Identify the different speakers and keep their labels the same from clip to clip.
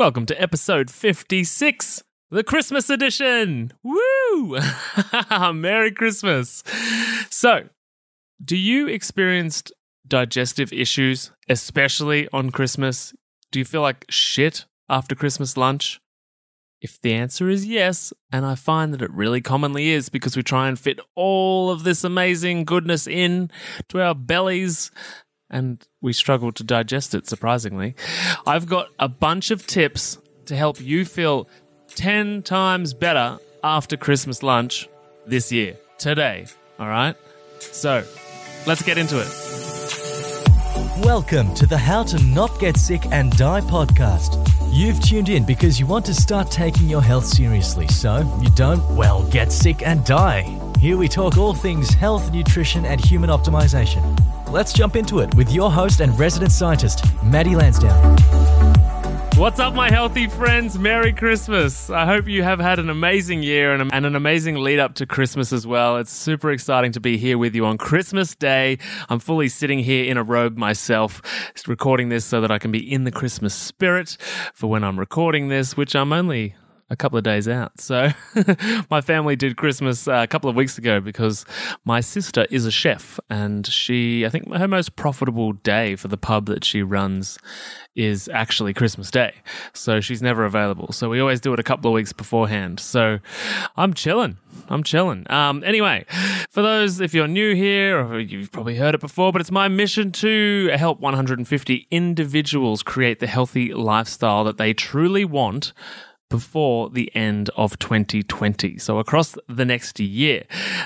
Speaker 1: Welcome to episode 56, the Christmas edition. Woo! Merry Christmas. So, do you experience digestive issues, especially on Christmas? Do you feel like shit after Christmas lunch? If the answer is yes, and I find that it really commonly is because we try and fit all of this amazing goodness in to our bellies and we struggle to digest it, surprisingly. I've got a bunch of tips to help you feel 10 times better after Christmas lunch this year, today. All right? So, let's get into it.
Speaker 2: Welcome to the How to Not Get Sick and Die podcast. You've tuned in because you want to start taking your health seriously so you don't, well, get sick and die. Here we talk all things health, nutrition, and human optimization. Let's jump into it with your host and resident scientist, Maddie Lansdowne.
Speaker 1: What's up, my healthy friends? Merry Christmas. I hope you have had an amazing year and, an amazing lead up to Christmas as well. It's super exciting to be here with you on Christmas Day. I'm fully sitting here in a robe myself, recording this so that I can be in the Christmas spirit for when I'm recording this, which I'm only a couple of days out. So my family did Christmas uh, a couple of weeks ago because my sister is a chef and she, I think her most profitable day for the pub that she runs is actually Christmas Day. So she's never available. So we always do it a couple of weeks beforehand. So I'm chilling. I'm chilling. Um, anyway, for those, if you're new here, or you've probably heard it before, but it's my mission to help 150 individuals create the healthy lifestyle that they truly want before the end of 2020. So across the next year.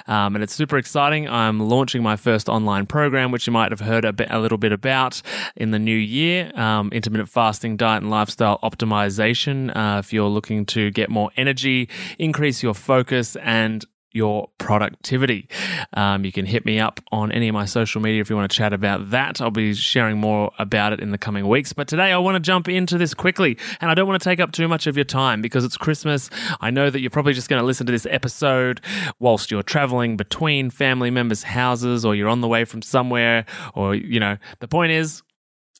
Speaker 1: Um, and it's super exciting. I'm launching my first online program, which you might have heard a, bit, a little bit about in the new year um, intermittent fasting, diet, and lifestyle optimization. Uh, if you're looking to get more energy, increase your focus, and your productivity. Um, you can hit me up on any of my social media if you want to chat about that. I'll be sharing more about it in the coming weeks. But today I want to jump into this quickly and I don't want to take up too much of your time because it's Christmas. I know that you're probably just going to listen to this episode whilst you're traveling between family members' houses or you're on the way from somewhere or, you know, the point is,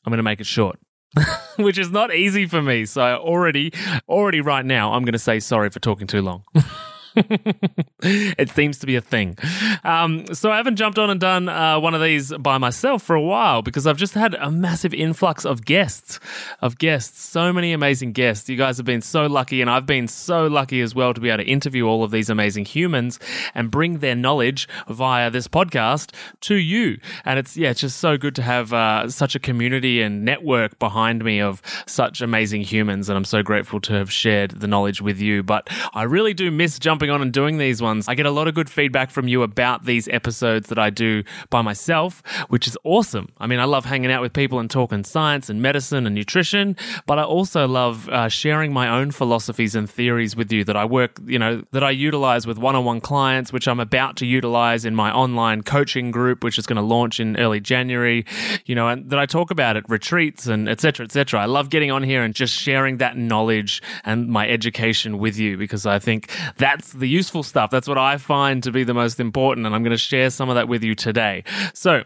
Speaker 1: I'm going to make it short. which is not easy for me. So already, already right now, I'm going to say sorry for talking too long. it seems to be a thing. Um, so I haven't jumped on and done uh, one of these by myself for a while because I've just had a massive influx of guests, of guests, so many amazing guests. You guys have been so lucky, and I've been so lucky as well to be able to interview all of these amazing humans and bring their knowledge via this podcast to you. And it's yeah, it's just so good to have uh, such a community and network behind me of such amazing humans, and I'm so grateful to have shared the knowledge with you. But I really do miss jumping jumping on and doing these ones. I get a lot of good feedback from you about these episodes that I do by myself, which is awesome. I mean, I love hanging out with people and talking science and medicine and nutrition, but I also love uh, sharing my own philosophies and theories with you that I work, you know, that I utilize with one on one clients, which I'm about to utilize in my online coaching group, which is going to launch in early January, you know, and that I talk about at retreats and etc. etc. I love getting on here and just sharing that knowledge and my education with you because I think that's the useful stuff. That's what I find to be the most important. And I'm going to share some of that with you today. So,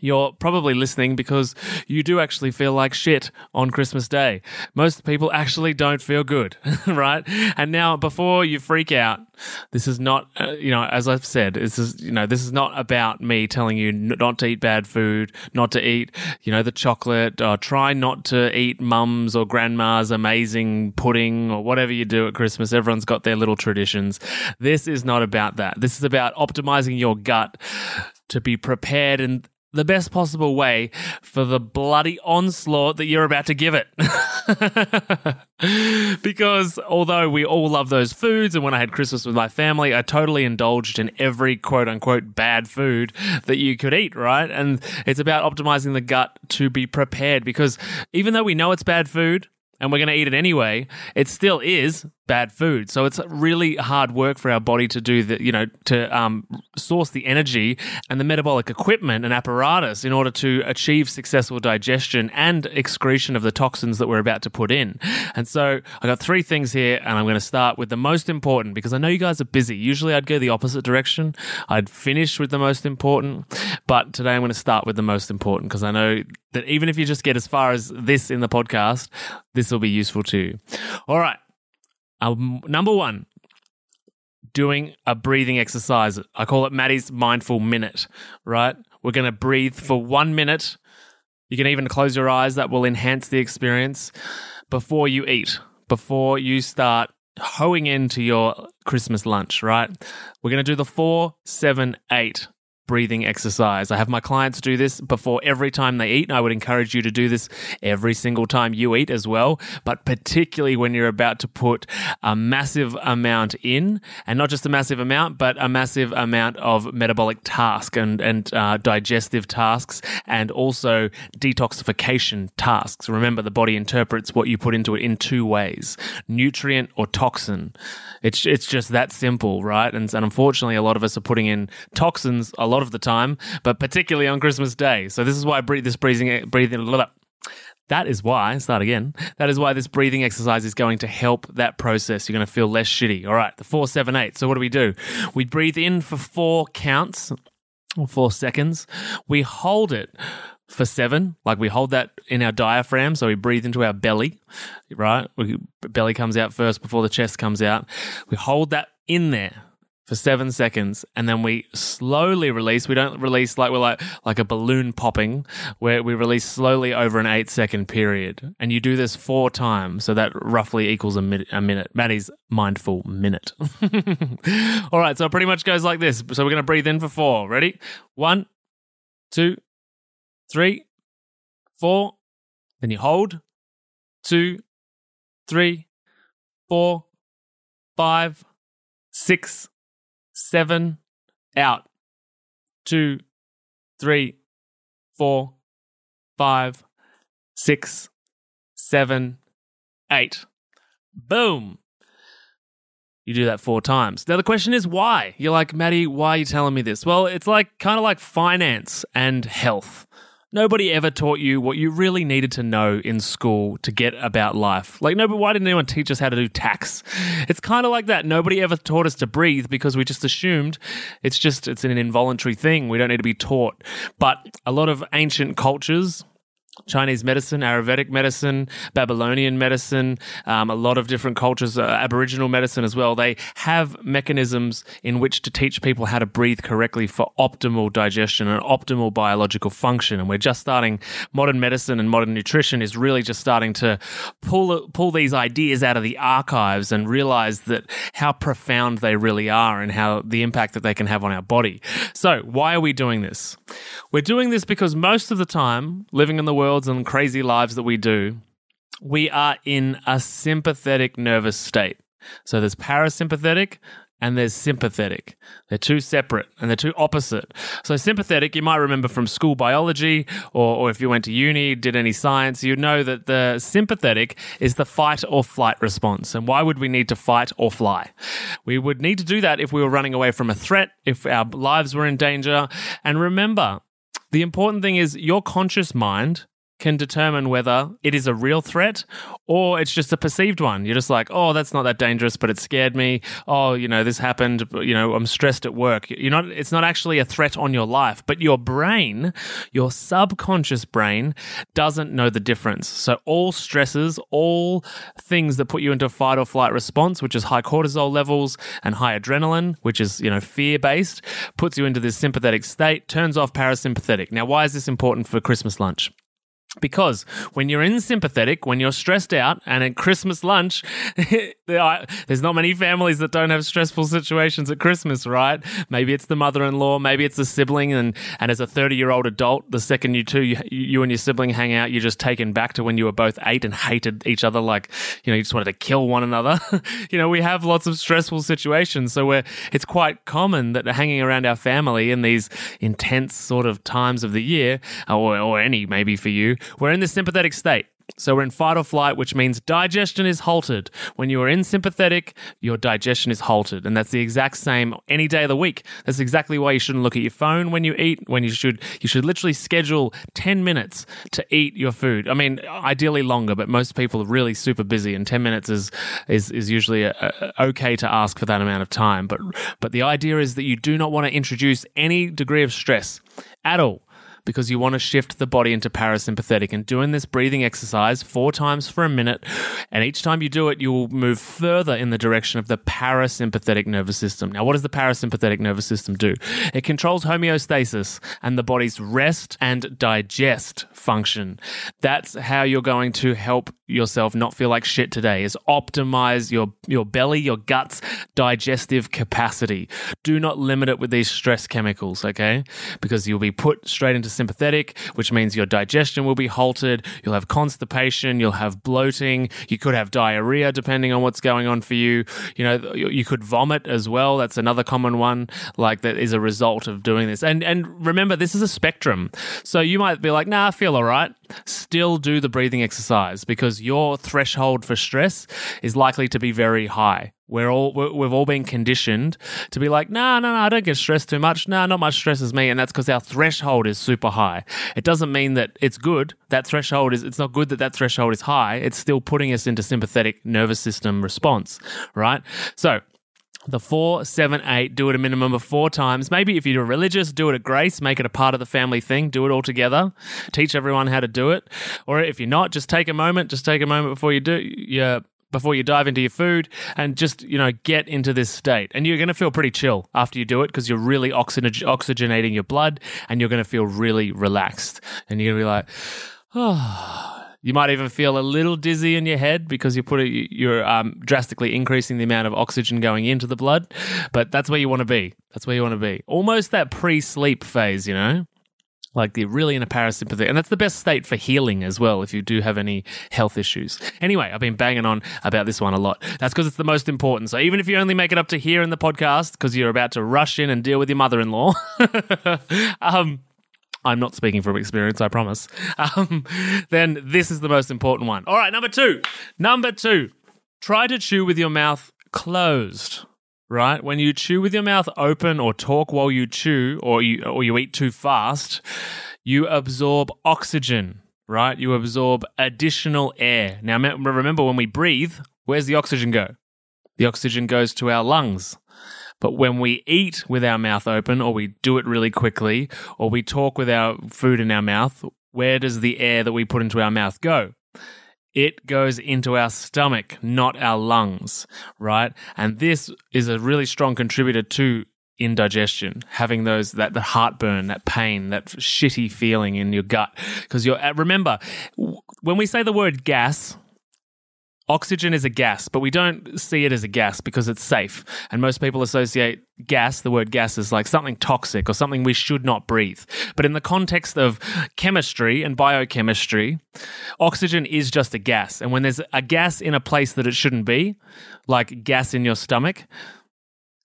Speaker 1: you're probably listening because you do actually feel like shit on Christmas Day. Most people actually don't feel good, right? And now, before you freak out, this is not, uh, you know, as I've said, this is, you know, this is not about me telling you not to eat bad food, not to eat, you know, the chocolate, or try not to eat mum's or grandma's amazing pudding or whatever you do at Christmas. Everyone's got their little traditions. This is not about that. This is about optimizing your gut to be prepared and the best possible way for the bloody onslaught that you're about to give it. because although we all love those foods, and when I had Christmas with my family, I totally indulged in every quote unquote bad food that you could eat, right? And it's about optimizing the gut to be prepared because even though we know it's bad food, and we're going to eat it anyway, it still is bad food. So it's really hard work for our body to do the, you know, to um, source the energy and the metabolic equipment and apparatus in order to achieve successful digestion and excretion of the toxins that we're about to put in. And so I got three things here, and I'm going to start with the most important because I know you guys are busy. Usually I'd go the opposite direction. I'd finish with the most important, but today I'm going to start with the most important because I know that even if you just get as far as this in the podcast, this will be useful to you. All right. Um, number one, doing a breathing exercise. I call it Maddie's mindful minute, right? We're going to breathe for one minute. You can even close your eyes, that will enhance the experience before you eat, before you start hoeing into your Christmas lunch, right? We're going to do the four, seven, eight breathing exercise. I have my clients do this before every time they eat. And I would encourage you to do this every single time you eat as well, but particularly when you're about to put a massive amount in, and not just a massive amount, but a massive amount of metabolic task and, and uh, digestive tasks, and also detoxification tasks. Remember, the body interprets what you put into it in two ways nutrient or toxin. It's, it's just that simple, right? And, and unfortunately, a lot of us are putting in toxins a lot lot of the time, but particularly on Christmas Day. So this is why I breathe, this breathing breathing. That is why, start again. That is why this breathing exercise is going to help that process. You're going to feel less shitty. All right, the four, seven, eight. So, what do we do? We breathe in for four counts or four seconds. We hold it for seven, like we hold that in our diaphragm. So, we breathe into our belly, right? We, belly comes out first before the chest comes out. We hold that in there for seven seconds and then we slowly release. We don't release like we're like like a balloon popping, where we release slowly over an eight second period. And you do this four times, so that roughly equals a, minute. a minute. Maddie's mindful minute. All right, so it pretty much goes like this. So we're gonna breathe in for four. Ready? One, two, three, four. Then you hold. Two, three, four, five, six seven, out. Two, three, four, five, six, seven, eight. Boom. You do that four times. Now, the question is why? You're like, Maddie, why are you telling me this? Well, it's like kind of like finance and health. Nobody ever taught you what you really needed to know in school to get about life. Like, no, but why didn't anyone teach us how to do tax? It's kind of like that. Nobody ever taught us to breathe because we just assumed it's just it's an involuntary thing. We don't need to be taught. But a lot of ancient cultures, Chinese medicine, Ayurvedic medicine, Babylonian medicine, um, a lot of different cultures, uh, Aboriginal medicine as well. They have mechanisms in which to teach people how to breathe correctly for optimal digestion and optimal biological function. And we're just starting, modern medicine and modern nutrition is really just starting to pull, pull these ideas out of the archives and realize that how profound they really are and how the impact that they can have on our body. So, why are we doing this? We're doing this because most of the time, living in the world, worlds and crazy lives that we do, we are in a sympathetic nervous state. So there's parasympathetic and there's sympathetic. They're two separate and they're two opposite. So, sympathetic, you might remember from school biology, or, or, if you went to uni, did any science, you know that the sympathetic is the fight or flight response. And why would we need to fight or fly? We would need to do that if we were running away from a threat, if our lives were in danger. And remember, the important thing is your conscious mind can determine whether it is a real threat or it's just a perceived one. You're just like, oh, that's not that dangerous, but it scared me. Oh, you know, this happened. You know, I'm stressed at work. You're not. It's not actually a threat on your life, but your brain, your subconscious brain, doesn't know the difference. So all stresses, all things that put you into fight or flight response, which is high cortisol levels and high adrenaline, which is you know fear based, puts you into this sympathetic state, turns off parasympathetic. Now, why is this important for Christmas lunch? Because when you're in sympathetic, when you're stressed out, and at Christmas lunch, there's not many families that don't have stressful situations at Christmas, right? Maybe it's the mother-in-law, maybe it's a sibling, and and as a 30-year-old adult, the second you two, you, you and your sibling hang out, you're just taken back to when you were both eight and hated each other, like you know, you just wanted to kill one another. you know, we have lots of stressful situations, so we're it's quite common that hanging around our family in these intense sort of times of the year, or or any maybe for you we're in the sympathetic state. So we're in fight or flight, which means digestion is halted. When you are in sympathetic, your digestion is halted. And that's the exact same any day of the week. That's exactly why you shouldn't look at your phone when you eat, when you should you should literally schedule 10 minutes to eat your food. I mean, ideally longer, but most people are really super busy and 10 minutes is is is usually a, a, okay to ask for that amount of time. But but the idea is that you do not want to introduce any degree of stress at all because you want to shift the body into parasympathetic. And doing this breathing exercise four times for a minute, and each time you do it, you will move further in the direction of the parasympathetic nervous system. Now, what does the parasympathetic nervous system do? It controls homeostasis and the body's rest and digest function. That's how you're going to help yourself not feel like shit today is optimize your your belly your guts digestive capacity do not limit it with these stress chemicals okay because you'll be put straight into sympathetic, which means your digestion will be halted. You'll have constipation. You'll have bloating. You could have diarrhea, depending on what's going on for you. You know, you could vomit as well. That's another common one, like that is a result of doing this. And and remember, this is a spectrum. So you might be like, nah, I feel all right. Still do the breathing exercise because your threshold for stress is likely to be very high. We're all we've all been conditioned to be like, no, no, no, I don't get stressed too much. No, not much stresses me, and that's because our threshold is super high. It doesn't mean that it's good. That threshold is it's not good that that threshold is high. It's still putting us into sympathetic nervous system response, right? So the four, seven, eight, do it a minimum of four times. Maybe if you're religious, do it at grace, make it a part of the family thing, do it all together, teach everyone how to do it. Or if you're not, just take a moment, just take a moment before you do, you before you dive into your food and just, you know, get into this state. And you're going to feel pretty chill after you do it because you're really oxygenating your blood and you're going to feel really relaxed. And you're going to be like, oh. You might even feel a little dizzy in your head because you put it, you're um, drastically increasing the amount of oxygen going into the blood. But that's where you want to be. That's where you want to be. Almost that pre-sleep phase, you know like they're really in a parasympathetic and that's the best state for healing as well if you do have any health issues anyway i've been banging on about this one a lot that's because it's the most important so even if you only make it up to here in the podcast because you're about to rush in and deal with your mother-in-law um, I'm not speaking from experience, I promise. Um, then this is the most important one. All right, number two. Number two. Try to chew with your mouth closed right? When you chew with your mouth open or talk while you chew or you or you eat too fast, you absorb oxygen, right? You absorb additional air. Now remember when we breathe, where's the oxygen go? The oxygen goes to our lungs. But when we eat with our mouth open or we do it really quickly or we talk with our food in our mouth, where does the air that we put into our mouth go? it goes into our stomach, not our lungs, right? And this is a really strong contributor to indigestion, having those that the heartburn, that pain, that shitty feeling in your gut. Because you're uh, remember when we say the word gas, Oxygen is a gas, but we don't see it as a gas because it's safe. And most people associate gas, the word gas, as like something toxic or something we should not breathe. But in the context of chemistry and biochemistry, oxygen is just a gas. And when there's a gas in a place that it shouldn't be, like gas in your stomach,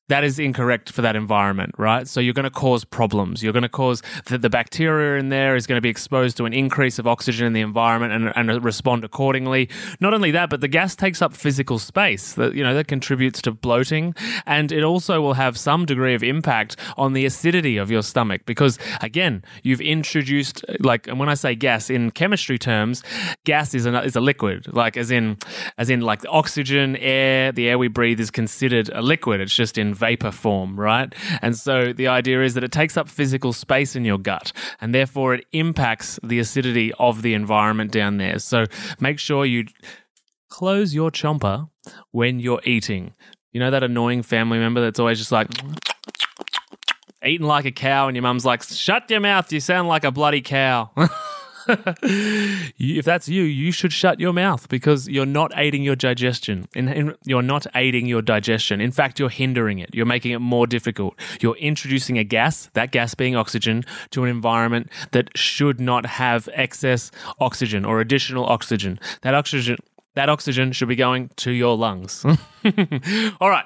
Speaker 1: that is incorrect for that environment, right? So you're going to cause problems. You're going to cause that the bacteria in there is going to be exposed to an increase of oxygen in the environment and, and respond accordingly. Not only that, but the gas takes up physical space that, you know, that contributes to bloating. And it also will have some degree of impact on the acidity of your stomach because, again, you've introduced, like, and when I say gas in chemistry terms, gas is a, is a liquid, like, as in, as in, like, oxygen, air, the air we breathe is considered a liquid. It's just in vapor form, right? And so the idea is that it takes up physical space in your gut and therefore it impacts the acidity of the environment down there. So make sure you close your chomper when you're eating. You know that annoying family member that's always just like eating like a cow and your mum's like, shut your mouth, you sound like a bloody cow. if that's you, you should shut your mouth because you're not aiding your digestion. You're not aiding your digestion. In fact, you're hindering it. You're making it more difficult. You're introducing a gas, that gas being oxygen, to an environment that should not have excess oxygen or additional oxygen. That oxygen that oxygen should be going to your lungs. All right.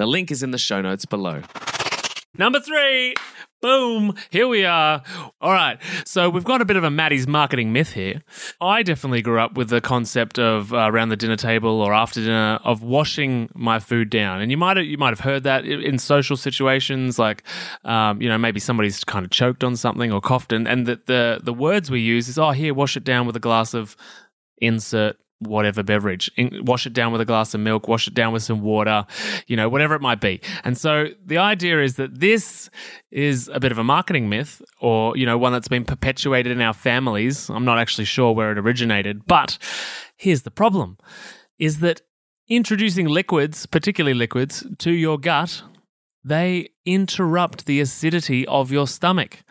Speaker 1: The link is in the show notes below. Number three, boom, here we are. All right, so we've got a bit of a Maddie's marketing myth here. I definitely grew up with the concept of uh, around the dinner table or after dinner of washing my food down, and you might have, you might have heard that in social situations, like um, you know maybe somebody's kind of choked on something or coughed, and and the, the the words we use is oh here wash it down with a glass of insert whatever beverage. In, wash it down with a glass of milk, wash it down with some water, you know, whatever it might be. And so the idea is that this is a bit of a marketing myth or, you know, one that's been perpetuated in our families. I'm not actually sure where it originated, but here's the problem is that introducing liquids, particularly liquids, to your gut, they interrupt the acidity of your stomach.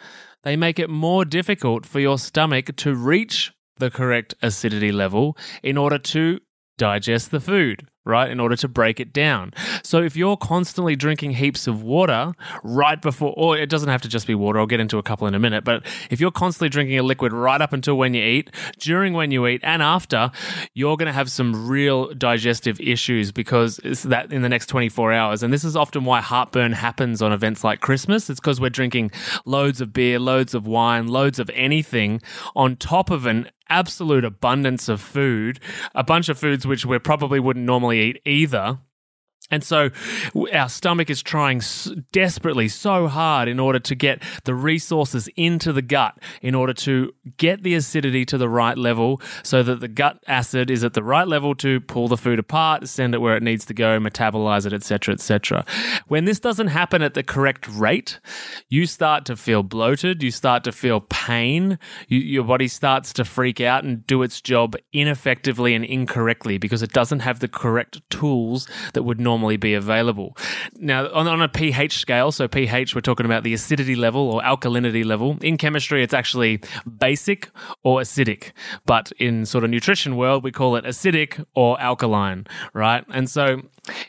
Speaker 1: They make it more difficult for your stomach to reach the correct acidity level in order to digest the food right? In order to break it down. So if you're constantly drinking heaps of water right before, or it doesn't have to just be water, I'll get into a couple in a minute, but if you're constantly drinking a liquid right up until when you eat, during when you eat, and after, you're going to have some real digestive issues because it's that in the next 24 hours. And this is often why heartburn happens on events like Christmas. It's because we're drinking loads of beer, loads of wine, loads of anything on top of an absolute abundance of food, a bunch of foods which we probably wouldn't normally eat either. And so our stomach is trying desperately so hard in order to get the resources into the gut in order to get the acidity to the right level so that the gut acid is at the right level to pull the food apart, send it where it needs to go, metabolize it, etc., etc. When this doesn't happen at the correct rate, you start to feel bloated, you start to feel pain, you, your body starts to freak out and do its job ineffectively and incorrectly because it doesn't have the correct tools that would normally normally be available. Now, on, on a pH scale, so pH, we're talking about the acidity level or alkalinity level. In chemistry, it's actually basic or acidic, but in sort of nutrition world, we call it acidic or alkaline, right? And so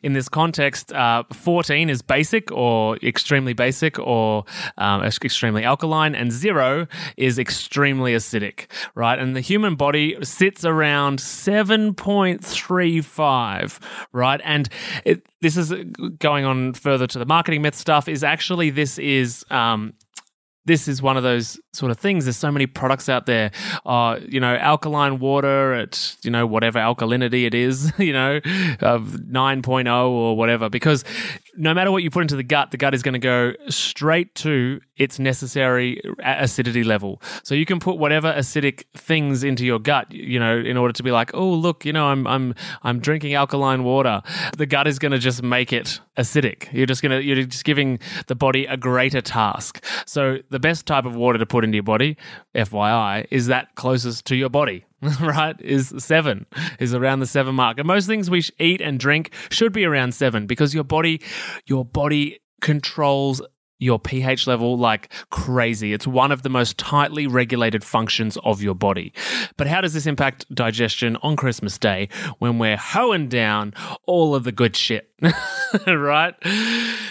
Speaker 1: in this context, uh, 14 is basic or extremely basic or um, extremely alkaline, and zero is extremely acidic, right? And the human body sits around 7.35, right? And it, this is going on further to the marketing myth stuff, is actually this is. Um, this is one of those sort of things. There's so many products out there. Uh, you know, alkaline water at, you know, whatever alkalinity it is, you know, of 9.0 or whatever, because no matter what you put into the gut, the gut is going to go straight to its necessary acidity level. So you can put whatever acidic things into your gut, you know, in order to be like, oh, look, you know, I'm, I'm, I'm drinking alkaline water. The gut is going to just make it acidic. You're just going to, you're just giving the body a greater task. So the best type of water to put into your body, FYI, is that closest to your body. right is seven is around the seven mark and most things we eat and drink should be around seven because your body your body controls your pH level like crazy. It's one of the most tightly regulated functions of your body. But how does this impact digestion on Christmas Day when we're hoeing down all of the good shit? right?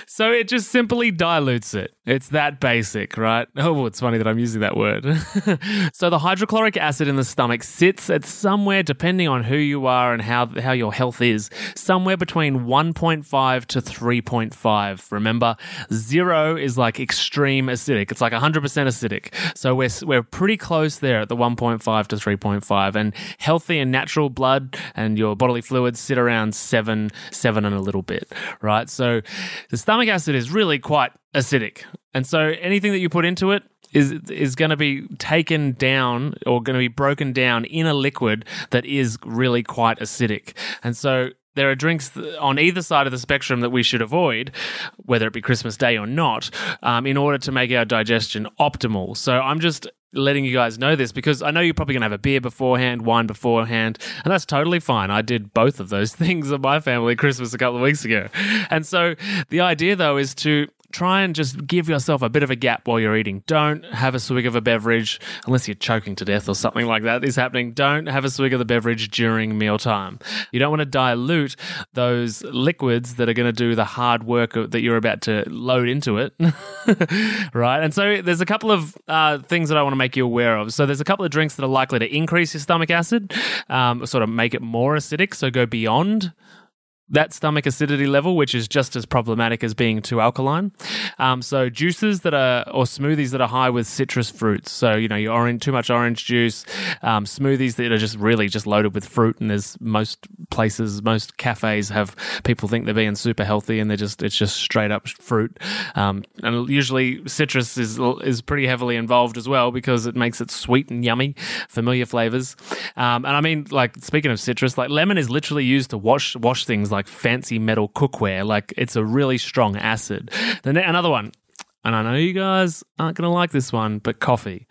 Speaker 1: So it just simply dilutes it. It's that basic, right? Oh, it's funny that I'm using that word. so the hydrochloric acid in the stomach sits at somewhere, depending on who you are and how, how your health is, somewhere between 1.5 to 3.5. Remember, zero is like extreme acidic. It's like 100% acidic. So we're, we're pretty close there at the 1.5 to 3.5. And healthy and natural blood and your bodily fluids sit around 7, 7 and a little bit, right? So the stomach acid is really quite acidic. And so anything that you put into it is is going to be taken down or going to be broken down in a liquid that is really quite acidic. And so there are drinks on either side of the spectrum that we should avoid, whether it be Christmas Day or not, um, in order to make our digestion optimal. So I'm just letting you guys know this because I know you're probably going to have a beer beforehand, wine beforehand, and that's totally fine. I did both of those things at my family Christmas a couple of weeks ago. And so the idea, though, is to try and just give yourself a bit of a gap while you're eating. Don't have a swig of a beverage unless you're choking to death or something like that is happening. Don't have a swig of the beverage during mealtime. You don't want to dilute those liquids that are going to do the hard work that you're about to load into it. right. And so there's a couple of uh, things that I want to make you aware of. So there's a couple of drinks that are likely to increase your stomach acid, um, sort of make it more acidic. So go beyond that stomach acidity level, which is just as problematic as being too alkaline. Um, so juices that are or smoothies that are high with citrus fruits. So you know your orange, too much orange juice, um, smoothies that are just really just loaded with fruit. And there's most places, most cafes have people think they're being super healthy, and they're just it's just straight up fruit. Um, and usually citrus is is pretty heavily involved as well because it makes it sweet and yummy, familiar flavors. Um, and I mean, like speaking of citrus, like lemon is literally used to wash wash things like like fancy metal cookware. Like it's a really strong acid. Then another one, and I know you guys aren't going to like this one, but coffee.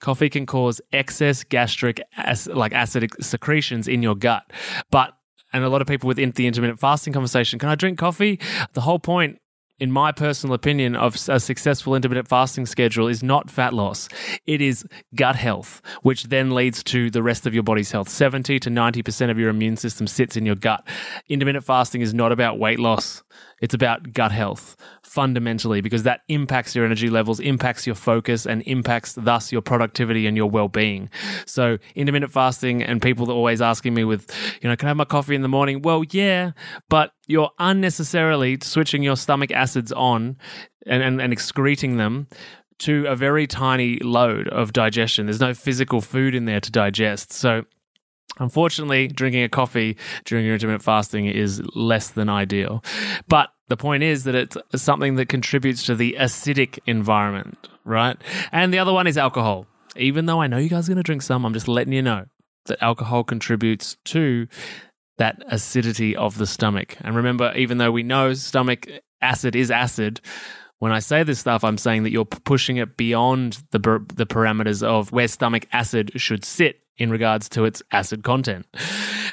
Speaker 1: Coffee can cause excess gastric like acidic secretions in your gut. But and a lot of people within the intermittent fasting conversation, can I drink coffee? The whole point in my personal opinion, of a successful intermittent fasting schedule is not fat loss. It is gut health, which then leads to the rest of your body's health. 70 to 90% of your immune system sits in your gut. Intermittent fasting is not about weight loss. It's about gut health fundamentally because that impacts your energy levels, impacts your focus, and impacts thus your productivity and your well being. So, intermittent fasting and people are always asking me with, you know, can I have my coffee in the morning? Well, yeah, but you're unnecessarily switching your stomach acids on and, and, and excreting them to a very tiny load of digestion. There's no physical food in there to digest. So, Unfortunately, drinking a coffee during your intermittent fasting is less than ideal. But the point is that it's something that contributes to the acidic environment, right? And the other one is alcohol. Even though I know you guys are going to drink some, I'm just letting you know that alcohol contributes to that acidity of the stomach. And remember, even though we know stomach acid is acid, when I say this stuff, I'm saying that you're pushing it beyond the the parameters of where stomach acid should sit in regards to its acid content.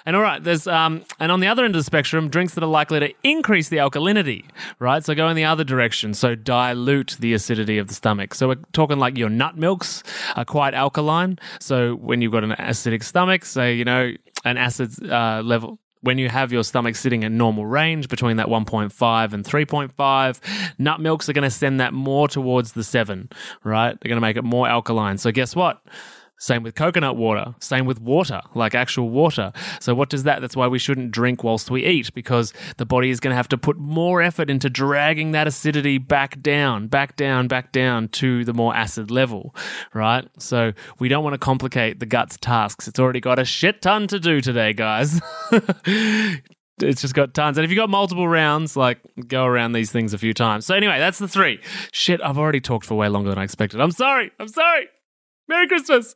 Speaker 1: And all right, there's um, and on the other end of the spectrum, drinks that are likely to increase the alkalinity, right? So go in the other direction, so dilute the acidity of the stomach. So we're talking like your nut milks are quite alkaline. So when you've got an acidic stomach, say you know an acid uh, level when you have your stomach sitting in normal range between that 1.5 and 3.5, nut milks are going to send that more towards the 7, right? They're going to make it more alkaline. So guess what? Same with coconut water. Same with water, like actual water. So, what does that? That's why we shouldn't drink whilst we eat, because the body is going to have to put more effort into dragging that acidity back down, back down, back down to the more acid level, right? So, we don't want to complicate the gut's tasks. It's already got a shit ton to do today, guys. it's just got tons. And if you've got multiple rounds, like go around these things a few times. So anyway, that's the three. Shit, I've already talked for way longer than I expected. I'm sorry. I'm sorry. Merry Christmas.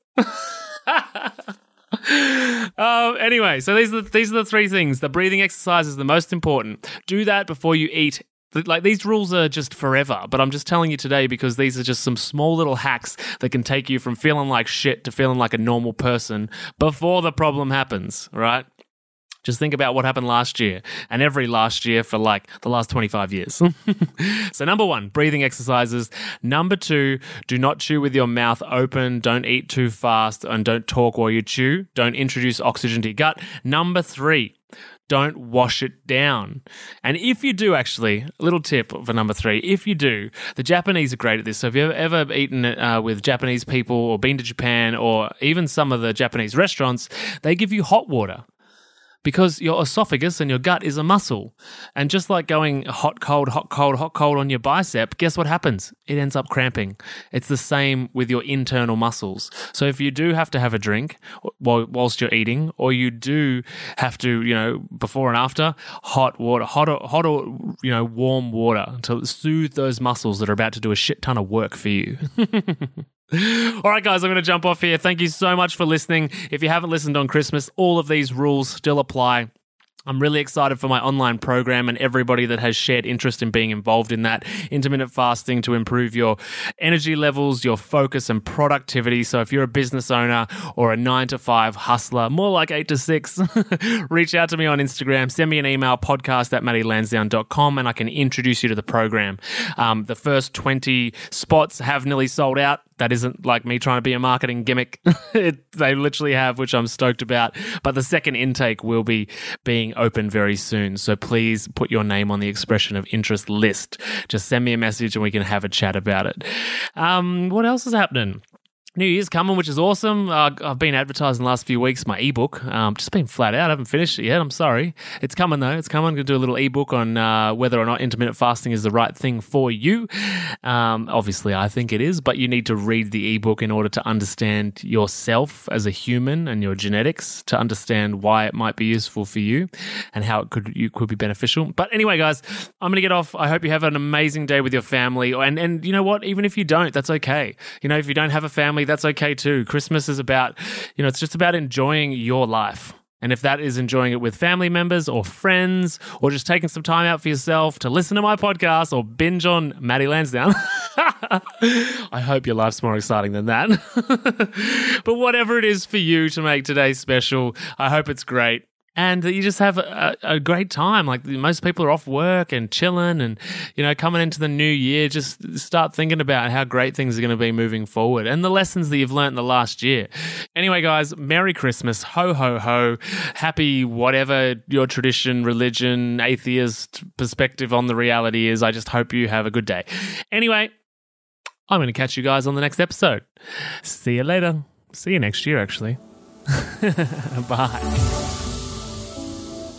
Speaker 1: um, anyway, so these are the, these are the three things. The breathing exercise is the most important. Do that before you eat. Like these rules are just forever, but I'm just telling you today because these are just some small little hacks that can take you from feeling like shit to feeling like a normal person before the problem happens, right? Just think about what happened last year and every last year for like the last 25 years. so, number one, breathing exercises. Number two, do not chew with your mouth open. Don't eat too fast and don't talk while you chew. Don't introduce oxygen to your gut. Number three, don't wash it down. And if you do, actually, a little tip for number three if you do, the Japanese are great at this. So if you've ever eaten uh, with Japanese people or been to Japan or even some of the Japanese restaurants, they give you hot water because your esophagus and your gut is a muscle. And just like going hot, cold, hot, cold, hot, cold on your bicep, guess what happens? It ends up cramping. It's the same with your internal muscles. So if you do have to have a drink whilst you're eating, or you do have to, you know, before and after, hot water, hot, hot, or you know, warm water to soothe those muscles that are about to do a shit ton of work for you. All right, guys, I'm going to jump off here. Thank you so much for listening. If you haven't listened on Christmas, all of these rules still apply. I'm really excited for my online program and everybody that has shared interest in being involved in that intermittent fasting to improve your energy levels, your focus, and productivity. So, if you're a business owner or a nine to five hustler, more like eight to six, reach out to me on Instagram, send me an email, podcast at maddielansdowne.com, and I can introduce you to the program. Um, the first 20 spots have nearly sold out that isn't like me trying to be a marketing gimmick. it, they literally have, which I'm stoked about. But the second intake will be being open very soon. So please put your name on the expression of interest list. Just send me a message and we can have a chat about it. Um, what else is happening? New Year's coming, which is awesome. Uh, I've been advertising the last few weeks my ebook. Um, just been flat out. I haven't finished it yet. I'm sorry. It's coming though. It's coming. I'm going to do a little ebook on uh, whether or not intermittent fasting is the right thing for you. Um, obviously, I think it is, but you need to read the ebook in order to understand yourself as a human and your genetics to understand why it might be useful for you and how it could you could be beneficial. But anyway, guys, I'm going to get off. I hope you have an amazing day with your family. And and you know what? Even if you don't, that's okay. You know, if you don't have a family that's okay too. Christmas is about, you know, it's just about enjoying your life. And if that is enjoying it with family members or friends, or just taking some time out for yourself to listen to my podcast or binge on Maddie Lansdowne, I hope your life's more exciting than that. but whatever it is for you to make today special, I hope it's great and you just have a, a, great time. Like most people are off work and chilling, and you know, coming into the new year, just start thinking about how great things are going to be moving forward and the lessons that you've learned in the last year. Anyway, guys, Merry Christmas, ho ho ho, happy whatever your tradition, religion, atheist perspective on the reality is. I just hope you have a good day. Anyway, I'm going to catch you guys on the next episode. See you later. See you next year, actually. Bye.